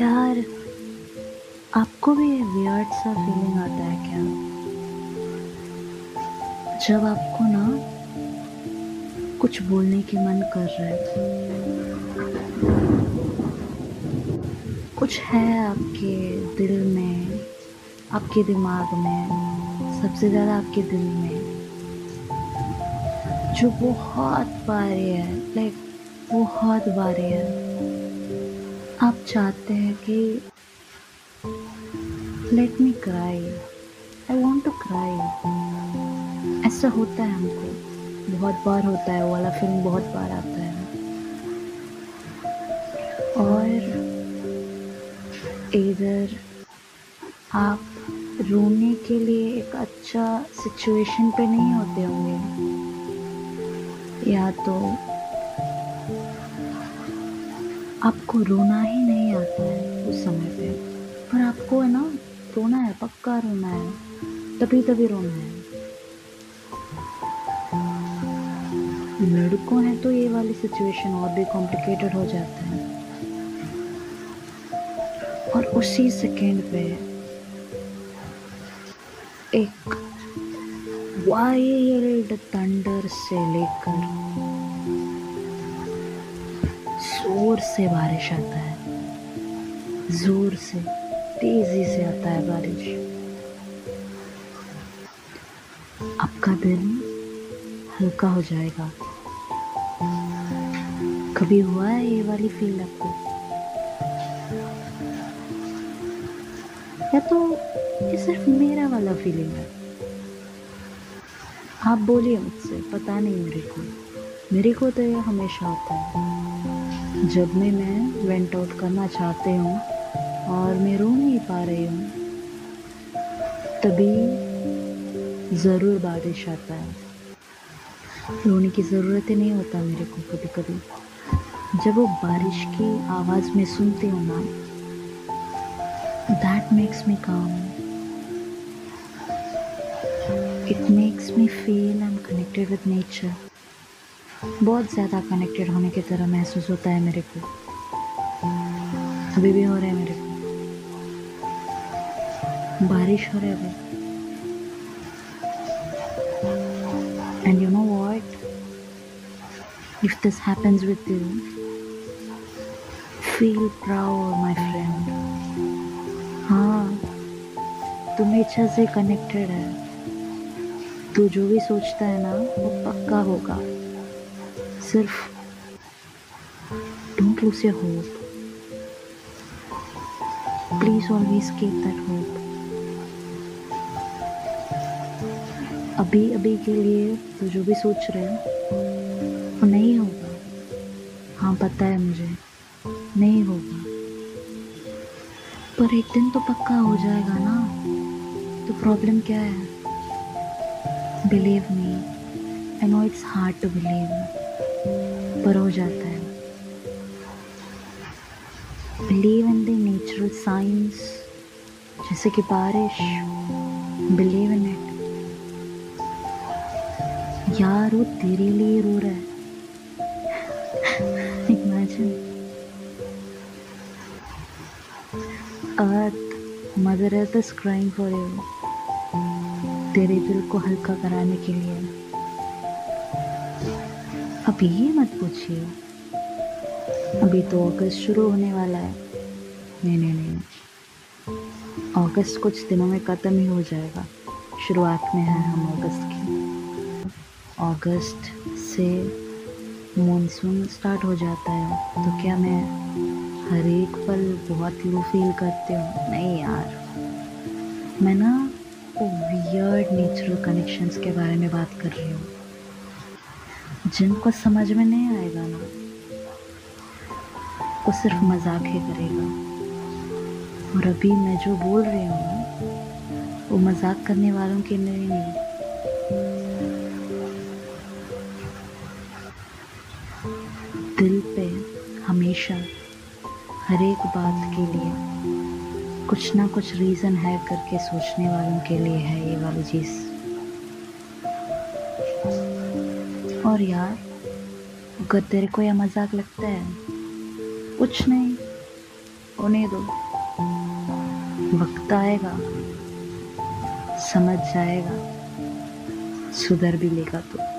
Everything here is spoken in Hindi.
यार, आपको भी वियर्ड सा फीलिंग आता है क्या? जब आपको ना कुछ बोलने की मन कर रहा है। कुछ है आपके दिल में, आपके दिमाग में, सबसे ज़्यादा आपके दिल में, जो बहुत बारी है लाइक बहुत बारी है। आप चाहते हैं कि let me cry I want to cry ऐसा होता है हमको। बहुत बार होता है वाला फ़िल्म बहुत बार आता है। और इधर आप रोने के लिए एक अच्छा सिचुएशन पे नहीं होते होंगे। या तो आपको रोना ही नहीं आता है उस समय पे। पर आपको है ना, रोना है, पक्का रोना है। तभी तभी रोना है। लड़कों है तो ये वाली सिचुएशन और भी कॉम्प्लिकेटेड हो जाता है। और उसी सेकेंड पे एक वाइल्ड थंडर से लेकर ज़ोर से बारिश आता है। ज़ोर से, तेज़ी से आता है बारिश। आपका दिन हल्का हो जाएगा। कभी हुआ है ये वाली फील आपको? या तो ये सिर्फ़ मेरा वाला फीलिंग है? आप बोलिए मुझसे, पता नहीं मेरे को। मेरे को तो ये हमेशा होता है। जब भी मैं वेंट आउट करना चाहती हूँ और मैं रो नहीं पा रही हूँ, तभी ज़रूर बारिश आता है। रोने की ज़रूरत ही नहीं होता मेरे को कभी कभी जब वो बारिश की आवाज़ में सुनती हूँ ना that makes me calm it makes me feel I am connected with nature बहुत ज़्यादा कनेक्टेड होने की तरह महसूस होता है मेरे को। अभी भी हो रहा है मेरे को। बारिश हो रहा है अभी। And you know what if this happens with you feel proud my friend हाँ तुम नेचर से कनेक्टेड है। तू जो भी सोचता है ना, वो पक्का होगा। सिर्फ़ don't lose your hope. Please always keep that hope अभी अभी के लिए तो जो भी सोच रहे हैं, वो नहीं होगा। हाँ पता है मुझे, नहीं होगा। पर एक दिन तो पक्का हो जाएगा ना। तो प्रॉब्लम क्या है? Believe me I know it's hard to believe पर जाता है। Believe in the natural science जैसे कि बारिश। बिलीव इन इट यार, वो तेरे लिए रो रहा है। Imagine earth mother earth is crying for you तेरे दिल को हल्का कराने के लिए। अभी ये मत पूछिए। अभी तो अगस्त शुरू होने वाला है। नहीं नहीं नहीं। अगस्त कुछ दिनों में ख़त्म ही हो जाएगा। शुरुआत में है हम अगस्त की। अगस्त से मानसून स्टार्ट हो जाता है। तो क्या मैं हर एक पल बहुत लो फील करती हूँ? नहीं यार। मैं ना वियर्ड नेचुरल कनेक्शंस के बारे में बात कर रही हूँ। जिनको समझ में नहीं आएगा ना, वो सिर्फ़ मज़ाक ही करेगा। और अभी मैं जो बोल रही हूँ वो मज़ाक करने वालों के लिए नहीं। दिल पे हमेशा हर एक बात के लिए कुछ ना कुछ रीज़न है करके सोचने वालों के लिए है ये वाली चीज़। और यार अगर तेरे को यह मज़ाक लगता है? कुछ नहीं होने दो। वक्त आएगा, समझ जाएगा, सुधर भी लेगा तो।